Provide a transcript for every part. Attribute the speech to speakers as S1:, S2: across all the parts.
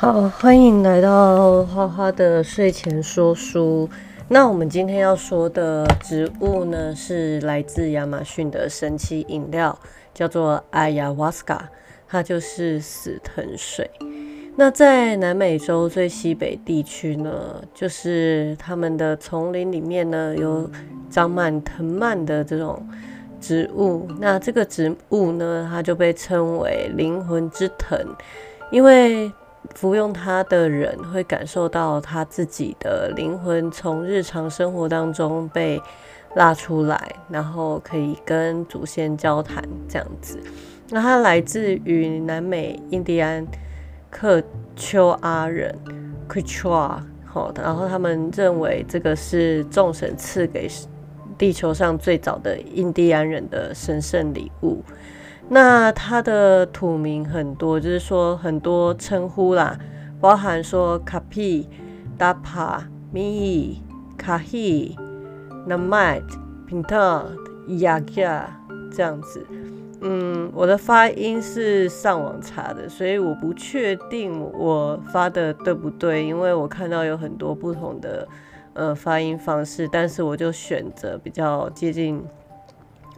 S1: 好，欢迎来到花花的睡前说书。那我们今天要说的植物呢，是来自亚马逊的神奇饮料，叫做阿亚瓦斯卡，它就是死藤水。那在南美洲最西北地区呢，就是他们的丛林里面呢，有长满藤蔓的这种植物。那这个植物呢，它就被称为灵魂之藤，因为服用它的人会感受到他自己的灵魂从日常生活当中被拉出来，然后可以跟祖先交谈这样子。那它来自于南美印第安克丘阿人 （Quechua），好，然后他们认为这个是众神赐给地球上最早的印第安人的神圣礼物。那它的土名很多，就是说很多称呼啦，包含说卡皮、达帕、米、卡希、纳麦、平特、雅加这样子。嗯，我的发音是上网查的，所以我不确定我发的对不对，因为我看到有很多不同的呃发音方式，但是我就选择比较接近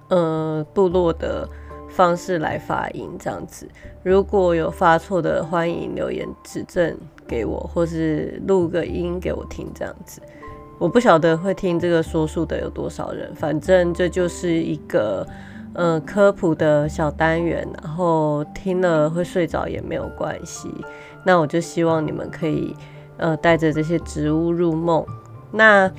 S1: 呃部落的。方式来发音这样子，如果有发错的，欢迎留言指正给我，或是录个音给我听这样子。我不晓得会听这个说书的有多少人，反正这就是一个呃科普的小单元，然后听了会睡着也没有关系。那我就希望你们可以呃带着这些植物入梦。那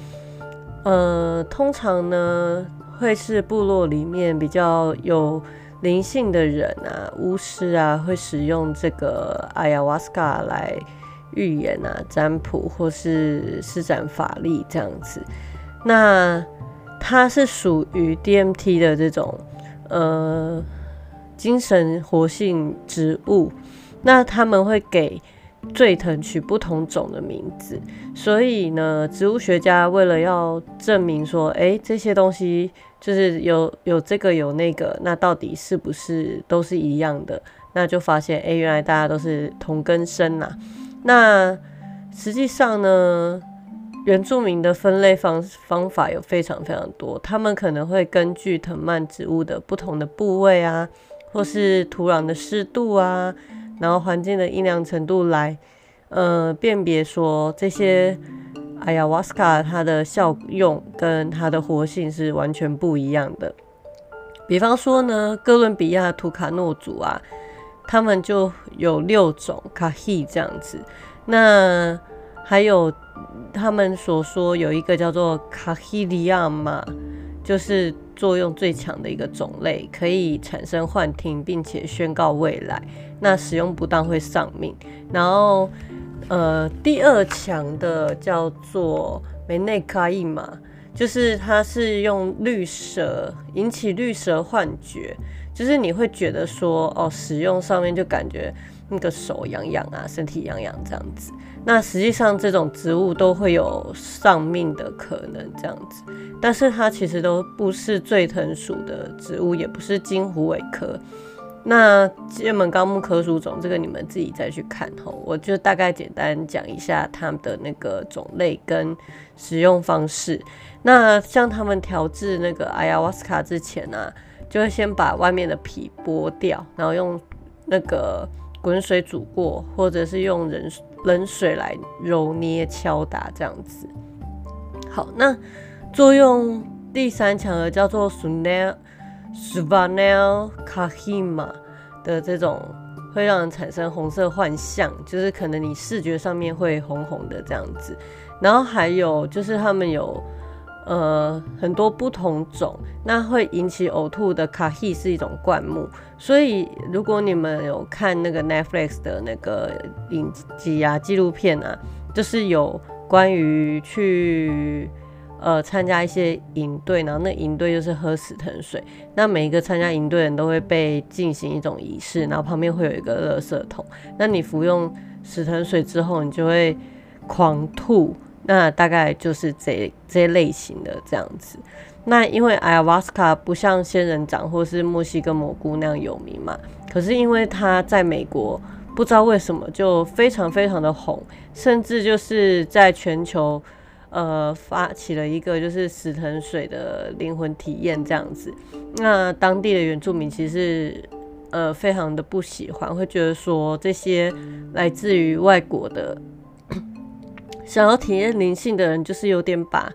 S1: 呃通常呢会是部落里面比较有。灵性的人啊，巫师啊，会使用这个阿亚瓦斯卡来预言啊、占卜或是施展法力这样子。那它是属于 DMT 的这种呃精神活性植物。那他们会给醉藤取不同种的名字，所以呢，植物学家为了要证明说，哎，这些东西。就是有有这个有那个，那到底是不是都是一样的？那就发现，哎，原来大家都是同根生呐。那实际上呢，原住民的分类方方法有非常非常多，他们可能会根据藤蔓植物的不同的部位啊，或是土壤的湿度啊，然后环境的阴凉程度来，呃，辨别说这些。哎呀，瓦斯卡它的效用跟它的活性是完全不一样的。比方说呢，哥伦比亚图卡诺族啊，他们就有六种卡希这样子。那还有他们所说有一个叫做卡希利亚嘛，就是作用最强的一个种类，可以产生幻听，并且宣告未来。那使用不当会丧命。然后。呃，第二强的叫做梅内卡伊嘛，就是它是用绿蛇引起绿蛇幻觉，就是你会觉得说，哦，使用上面就感觉那个手痒痒啊，身体痒痒这样子。那实际上这种植物都会有丧命的可能这样子，但是它其实都不是最藤属的植物，也不是金虎尾科。那剑门纲目科属种，这个你们自己再去看吼，我就大概简单讲一下它们的那个种类跟使用方式。那像他们调制那个阿亚瓦斯卡之前呢，就会先把外面的皮剥掉，然后用那个滚水煮过，或者是用冷冷水来揉捏敲打这样子。好，那作用第三强的叫做 s u n e l s v a n e l Kahima 的这种会让人产生红色幻象，就是可能你视觉上面会红红的这样子。然后还有就是他们有呃很多不同种，那会引起呕吐的 Kahi 是一种灌木。所以如果你们有看那个 Netflix 的那个影集啊纪录片啊，就是有关于去。呃，参加一些营队，然后那营队就是喝死藤水。那每一个参加营队人都会被进行一种仪式，然后旁边会有一个垃圾桶。那你服用死藤水之后，你就会狂吐。那大概就是这这类型的这样子。那因为艾瓦斯卡不像仙人掌或是墨西哥蘑菇那样有名嘛，可是因为它在美国不知道为什么就非常非常的红，甚至就是在全球呃发起了一个就是死藤水的灵魂体验这样子。那当地的原住民其实呃非常的不喜欢，会觉得说这些来自于外国的想要体验灵性的人，就是有点把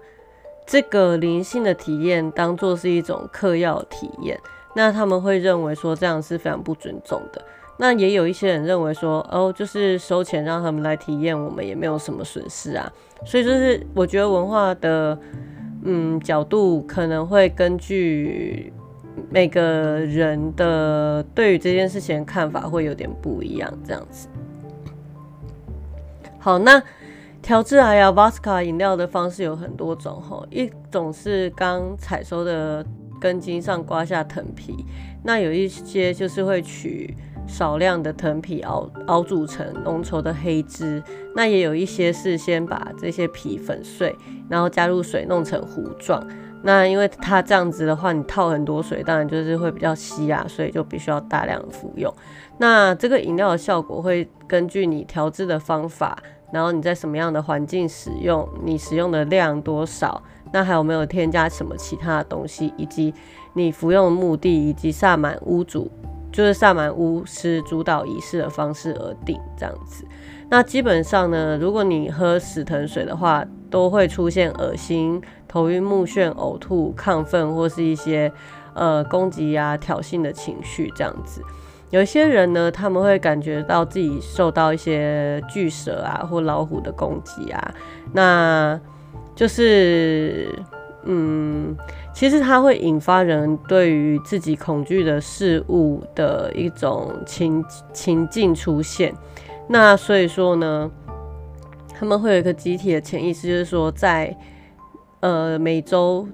S1: 这个灵性的体验当做是一种嗑药体验。那他们会认为说这样是非常不尊重的。那也有一些人认为说，哦，就是收钱让他们来体验，我们也没有什么损失啊。所以就是我觉得文化的嗯角度可能会根据每个人的对于这件事情的看法会有点不一样，这样子。好，那调制阿亚巴斯卡饮料的方式有很多种哈，一种是刚采收的。根茎上刮下藤皮，那有一些就是会取少量的藤皮熬熬煮成浓稠的黑汁，那也有一些是先把这些皮粉碎，然后加入水弄成糊状。那因为它这样子的话，你套很多水，当然就是会比较稀啊，所以就必须要大量服用。那这个饮料的效果会根据你调制的方法，然后你在什么样的环境使用，你使用的量多少。那还有没有添加什么其他的东西，以及你服用的目的，以及萨满屋主，就是萨满巫师主导仪式的方式而定这样子。那基本上呢，如果你喝死藤水的话，都会出现恶心、头晕目眩、呕吐、亢奋或是一些呃攻击啊、挑衅的情绪这样子。有一些人呢，他们会感觉到自己受到一些巨蛇啊或老虎的攻击啊，那。就是，嗯，其实它会引发人对于自己恐惧的事物的一种情情境出现。那所以说呢，他们会有一个集体的潜意识，就是说，在呃美洲。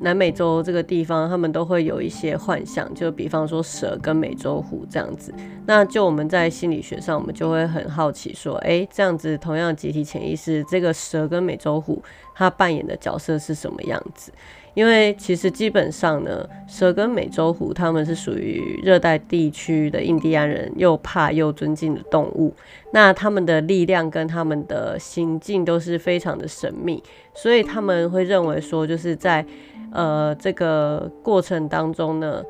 S1: 南美洲这个地方，他们都会有一些幻想，就比方说蛇跟美洲虎这样子。那就我们在心理学上，我们就会很好奇说，哎，这样子同样集体潜意识，这个蛇跟美洲虎它扮演的角色是什么样子？因为其实基本上呢，蛇跟美洲虎他们是属于热带地区的印第安人又怕又尊敬的动物。那他们的力量跟他们的行径都是非常的神秘，所以他们会认为说，就是在呃这个过程当中呢，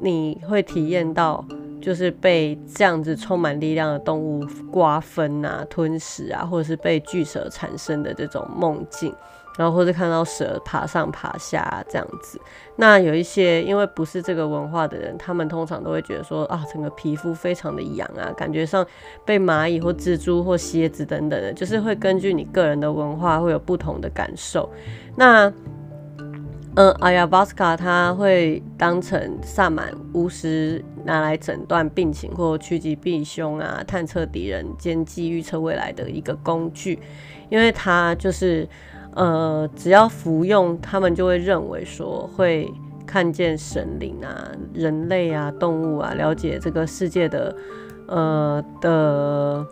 S1: 你会体验到就是被这样子充满力量的动物瓜分啊、吞噬啊，或者是被巨蛇产生的这种梦境。然后或者看到蛇爬上爬下这样子，那有一些因为不是这个文化的人，他们通常都会觉得说啊，整个皮肤非常的痒啊，感觉上被蚂蚁或蜘蛛或蝎子等等的，就是会根据你个人的文化会有不同的感受。那嗯，阿亚巴斯卡他会当成萨满巫师拿来诊断病情或趋吉避凶啊，探测敌人、兼计预测未来的一个工具，因为他就是。呃，只要服用，他们就会认为说会看见神灵啊、人类啊、动物啊，了解这个世界的呃的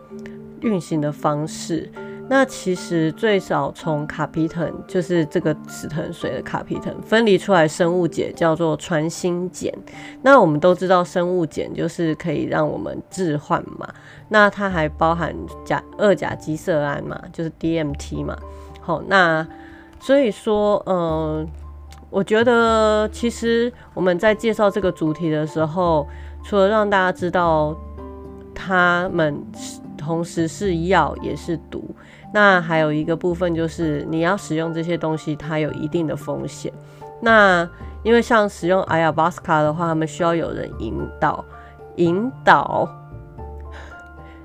S1: 运行的方式。那其实最少从卡皮腾，就是这个死藤水的卡皮腾分离出来生物碱叫做传心碱。那我们都知道生物碱就是可以让我们置换嘛。那它还包含甲二甲基色胺嘛，就是 DMT 嘛。好，那所以说，嗯，我觉得其实我们在介绍这个主题的时候，除了让大家知道他们同时是药也是毒，那还有一个部分就是你要使用这些东西，它有一定的风险。那因为像使用阿亚巴斯卡的话，他们需要有人引导，引导。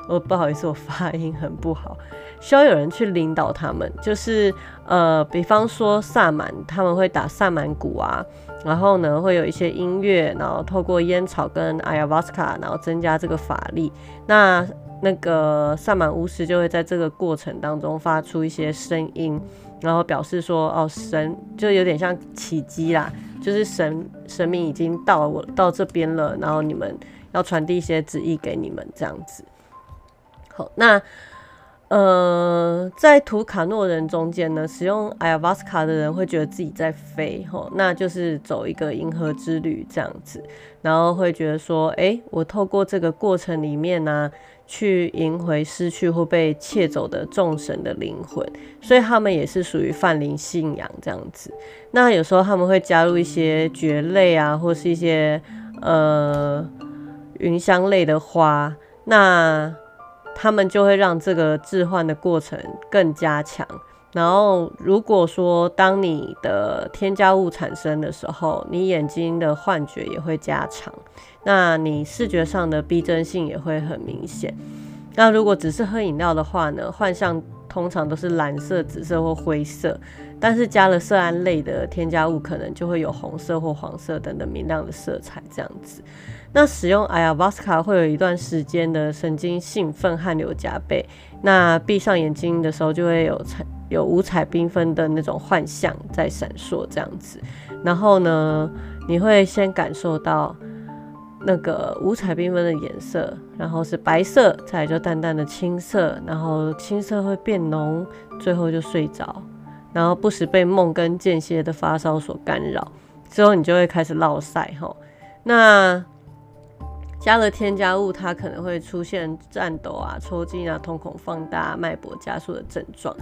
S1: 哦，不好意思，我发音很不好。需要有人去领导他们，就是呃，比方说萨满，他们会打萨满鼓啊，然后呢会有一些音乐，然后透过烟草跟阿亚瓦斯卡，然后增加这个法力。那那个萨满巫师就会在这个过程当中发出一些声音，然后表示说哦，神就有点像奇迹啦，就是神神明已经到我到这边了，然后你们要传递一些旨意给你们这样子。好，那。呃，在图卡诺人中间呢，使用阿亚瓦斯卡的人会觉得自己在飞，吼，那就是走一个银河之旅这样子，然后会觉得说，哎，我透过这个过程里面呢，去赢回失去或被窃走的众神的灵魂，所以他们也是属于泛灵信仰这样子。那有时候他们会加入一些蕨类啊，或是一些呃云香类的花，那。他们就会让这个置换的过程更加强。然后，如果说当你的添加物产生的时候，你眼睛的幻觉也会加强，那你视觉上的逼真性也会很明显。那如果只是喝饮料的话呢？幻象通常都是蓝色、紫色或灰色，但是加了色胺类的添加物，可能就会有红色或黄色等等明亮的色彩这样子。那使用阿亚瓦斯卡会有一段时间的神经兴奋、汗流浃背。那闭上眼睛的时候，就会有彩、有五彩缤纷的那种幻象在闪烁，这样子。然后呢，你会先感受到那个五彩缤纷的颜色，然后是白色，再来就淡淡的青色，然后青色会变浓，最后就睡着。然后不时被梦跟间歇的发烧所干扰，之后你就会开始落晒哈。那加了添加物，它可能会出现颤抖啊、抽筋啊、瞳孔放大、脉搏加速的症状。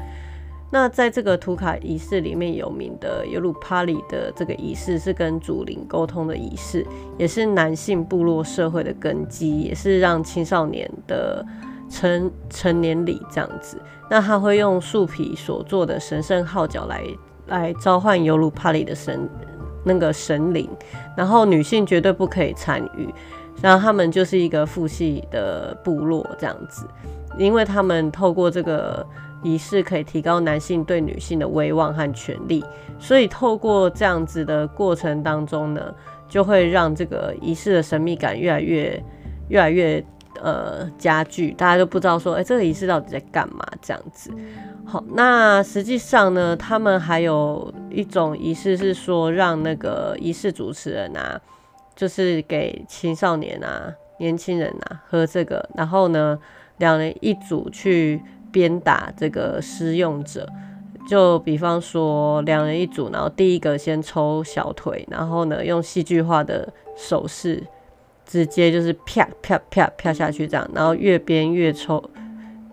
S1: 那在这个图卡仪式里面有名的尤鲁帕里的这个仪式，是跟祖灵沟通的仪式，也是男性部落社会的根基，也是让青少年的成成年礼这样子。那他会用树皮所做的神圣号角来来召唤尤鲁帕里的神那个神灵，然后女性绝对不可以参与。然后他们就是一个父系的部落这样子，因为他们透过这个仪式可以提高男性对女性的威望和权力，所以透过这样子的过程当中呢，就会让这个仪式的神秘感越来越、越来越呃加剧，大家都不知道说，哎，这个仪式到底在干嘛这样子。好，那实际上呢，他们还有一种仪式是说，让那个仪式主持人啊。就是给青少年啊、年轻人啊喝这个，然后呢，两人一组去鞭打这个施用者。就比方说，两人一组，然后第一个先抽小腿，然后呢，用戏剧化的手势，直接就是啪啪啪啪下去这样，然后越鞭越抽，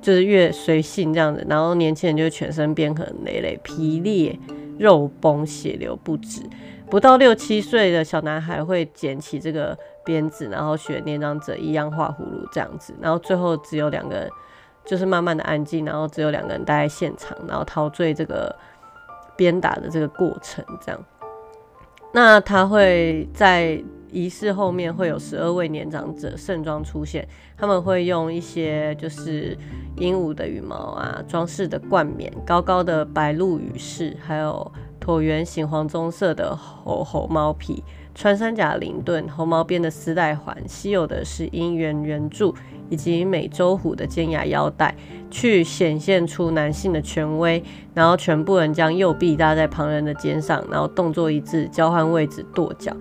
S1: 就是越随性这样子，然后年轻人就全身变很累累，皮裂、肉崩、血流不止。不到六七岁的小男孩会捡起这个鞭子，然后学年长者一样画葫芦这样子，然后最后只有两个人，就是慢慢的安静，然后只有两个人待在现场，然后陶醉这个鞭打的这个过程这样。那他会在仪式后面会有十二位年长者盛装出现，他们会用一些就是鹦鹉的羽毛啊装饰的冠冕，高高的白鹿羽饰，还有。椭圆形黄棕色的猴猴毛皮穿山甲领盾，猴毛边的丝带环，稀有的是鹰圆圆柱以及美洲虎的尖牙腰带，去显现出男性的权威。然后全部人将右臂搭在旁人的肩上，然后动作一致，交换位置跺脚。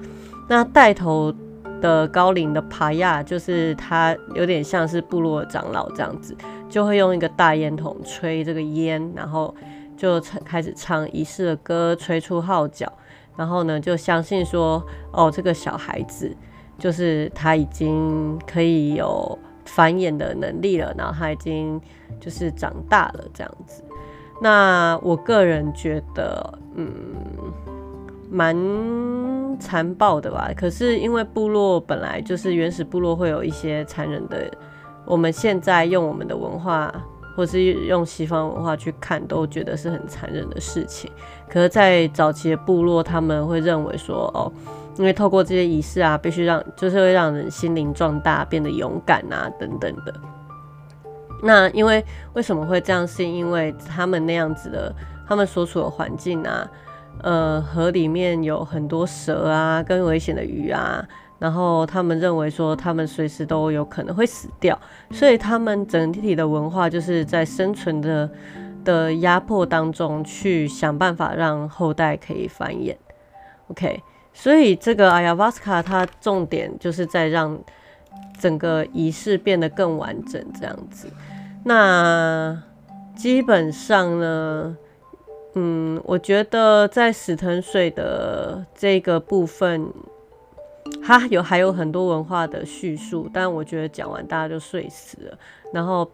S1: 那带头的高龄的帕亚，就是他有点像是部落长老这样子，就会用一个大烟筒吹这个烟，然后。就开始唱仪式的歌，吹出号角，然后呢，就相信说，哦，这个小孩子就是他已经可以有繁衍的能力了，然后他已经就是长大了这样子。那我个人觉得，嗯，蛮残暴的吧。可是因为部落本来就是原始部落，会有一些残忍的，我们现在用我们的文化。或是用西方文化去看，都觉得是很残忍的事情。可是，在早期的部落，他们会认为说，哦，因为透过这些仪式啊，必须让，就是会让人心灵壮大，变得勇敢啊，等等的。那因为为什么会这样？是因为他们那样子的，他们所处的环境啊，呃，河里面有很多蛇啊，更危险的鱼啊。然后他们认为说，他们随时都有可能会死掉，所以他们整体的文化就是在生存的的压迫当中去想办法让后代可以繁衍。OK，所以这个 Ayavasca 它重点就是在让整个仪式变得更完整这样子。那基本上呢，嗯，我觉得在死藤水的这个部分，它有还有很多文化的叙述，但我觉得讲完大家就睡死了。然后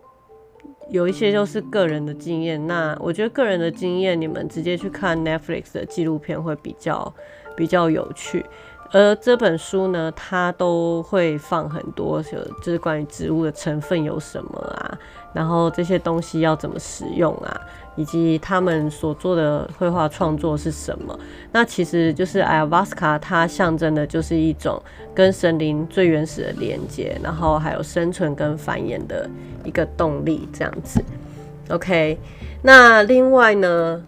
S1: 有一些就是个人的经验，那我觉得个人的经验，你们直接去看 Netflix 的纪录片会比较比较有趣。而这本书呢，它都会放很多，就就是关于植物的成分有什么啊，然后这些东西要怎么使用啊，以及他们所做的绘画创作是什么。那其实就是艾尔瓦斯卡，它象征的就是一种跟神灵最原始的连接，然后还有生存跟繁衍的一个动力这样子。OK，那另外呢，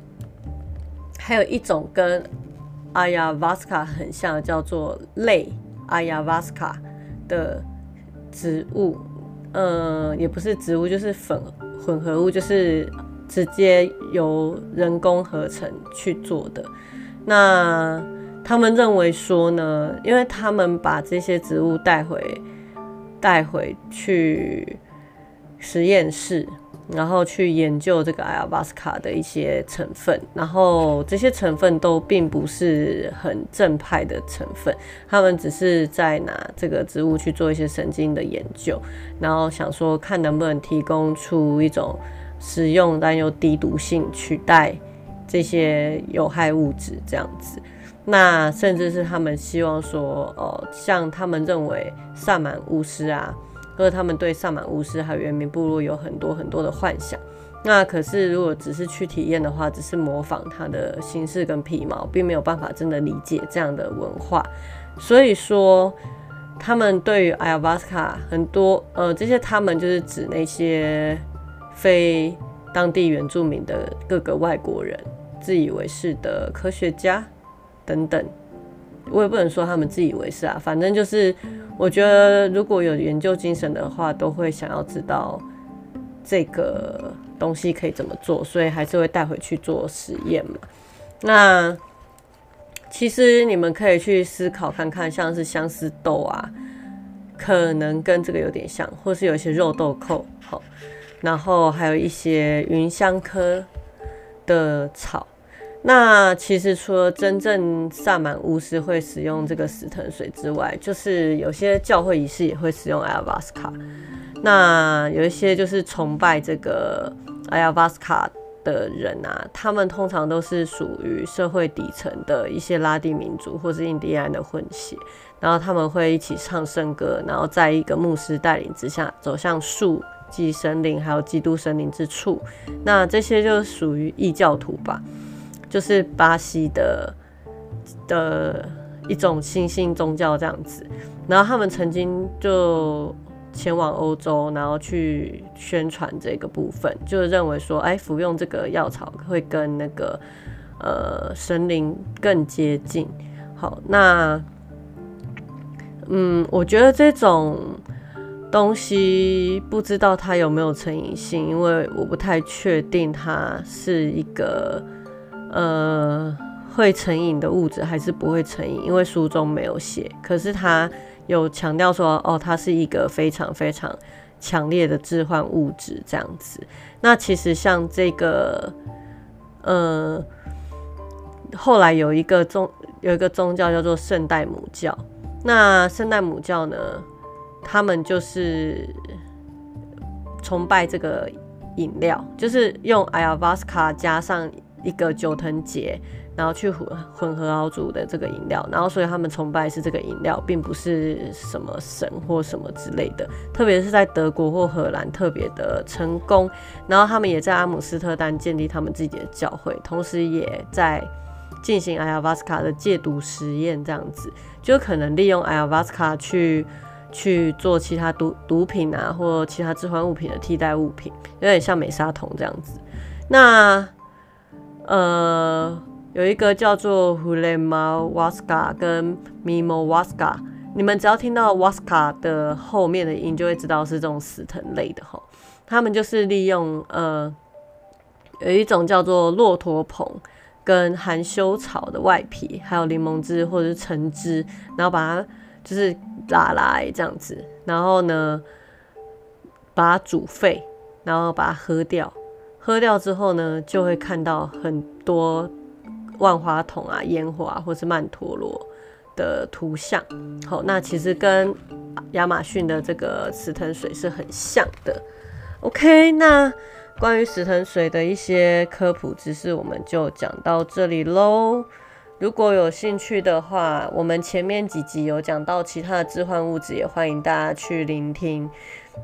S1: 还有一种跟阿亚瓦斯卡很像，叫做类阿亚瓦斯卡的植物，呃，也不是植物，就是粉混合物，就是直接由人工合成去做的。那他们认为说呢，因为他们把这些植物带回带回去实验室。然后去研究这个艾尔巴斯卡的一些成分，然后这些成分都并不是很正派的成分，他们只是在拿这个植物去做一些神经的研究，然后想说看能不能提供出一种实用但又低毒性取代这些有害物质这样子。那甚至是他们希望说，哦，像他们认为萨满巫师啊。或者他们对萨满巫师还有原民部落有很多很多的幻想，那可是如果只是去体验的话，只是模仿他的形式跟皮毛，并没有办法真的理解这样的文化。所以说，他们对于艾尔巴斯卡很多呃这些他们就是指那些非当地原住民的各个外国人，自以为是的科学家等等。我也不能说他们自以为是啊，反正就是。我觉得如果有研究精神的话，都会想要知道这个东西可以怎么做，所以还是会带回去做实验嘛。那其实你们可以去思考看看，像是相思豆啊，可能跟这个有点像，或是有一些肉豆蔻，好，然后还有一些芸香科的草。那其实除了真正萨满巫师会使用这个死藤水之外，就是有些教会仪式也会使用艾尔瓦斯卡。那有一些就是崇拜这个艾尔瓦斯卡的人啊，他们通常都是属于社会底层的一些拉丁民族或是印第安的混血，然后他们会一起唱圣歌，然后在一个牧师带领之下走向树及神灵还有基督神灵之处。那这些就属于异教徒吧。就是巴西的的一种新兴宗教这样子，然后他们曾经就前往欧洲，然后去宣传这个部分，就认为说，哎，服用这个药草会跟那个呃神灵更接近。好，那嗯，我觉得这种东西不知道它有没有成瘾性，因为我不太确定它是一个。呃，会成瘾的物质还是不会成瘾？因为书中没有写，可是他有强调说，哦，它是一个非常非常强烈的致幻物质这样子。那其实像这个，呃，后来有一个宗有一个宗教叫做圣代母教。那圣代母教呢，他们就是崇拜这个饮料，就是用艾尔瓦斯卡加上。一个九藤节，然后去混混合熬煮的这个饮料，然后所以他们崇拜是这个饮料，并不是什么神或什么之类的。特别是在德国或荷兰特别的成功，然后他们也在阿姆斯特丹建立他们自己的教会，同时也在进行艾尔瓦斯卡的戒毒实验，这样子就可能利用艾尔瓦斯卡去去做其他毒毒品啊，或其他置换物品的替代物品，有点像美沙酮这样子。那呃，有一个叫做 Hulema Waska 跟 Mimo Waska，你们只要听到 Waska 的后面的音，就会知道是这种死藤类的哈。他们就是利用呃，有一种叫做骆驼蓬跟含羞草的外皮，还有柠檬汁或者是橙汁，然后把它就是拉来这样子，然后呢把它煮沸，然后把它喝掉。喝掉之后呢，就会看到很多万花筒啊、烟花或是曼陀罗的图像。好，那其实跟亚马逊的这个石藤水是很像的。OK，那关于石藤水的一些科普知识，我们就讲到这里喽。如果有兴趣的话，我们前面几集有讲到其他的置换物质，也欢迎大家去聆听。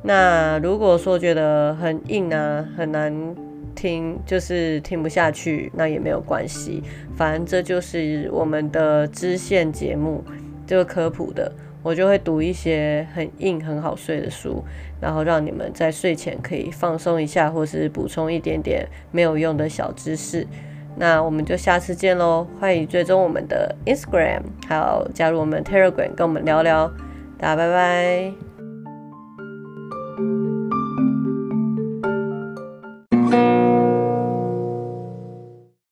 S1: 那如果说觉得很硬啊，很难听，就是听不下去，那也没有关系。反正这就是我们的支线节目，这个科普的，我就会读一些很硬、很好睡的书，然后让你们在睡前可以放松一下，或是补充一点点没有用的小知识。那我们就下次见喽！欢迎追踪我们的 Instagram，还有加入我们 Telegram，跟我们聊聊。大家拜拜。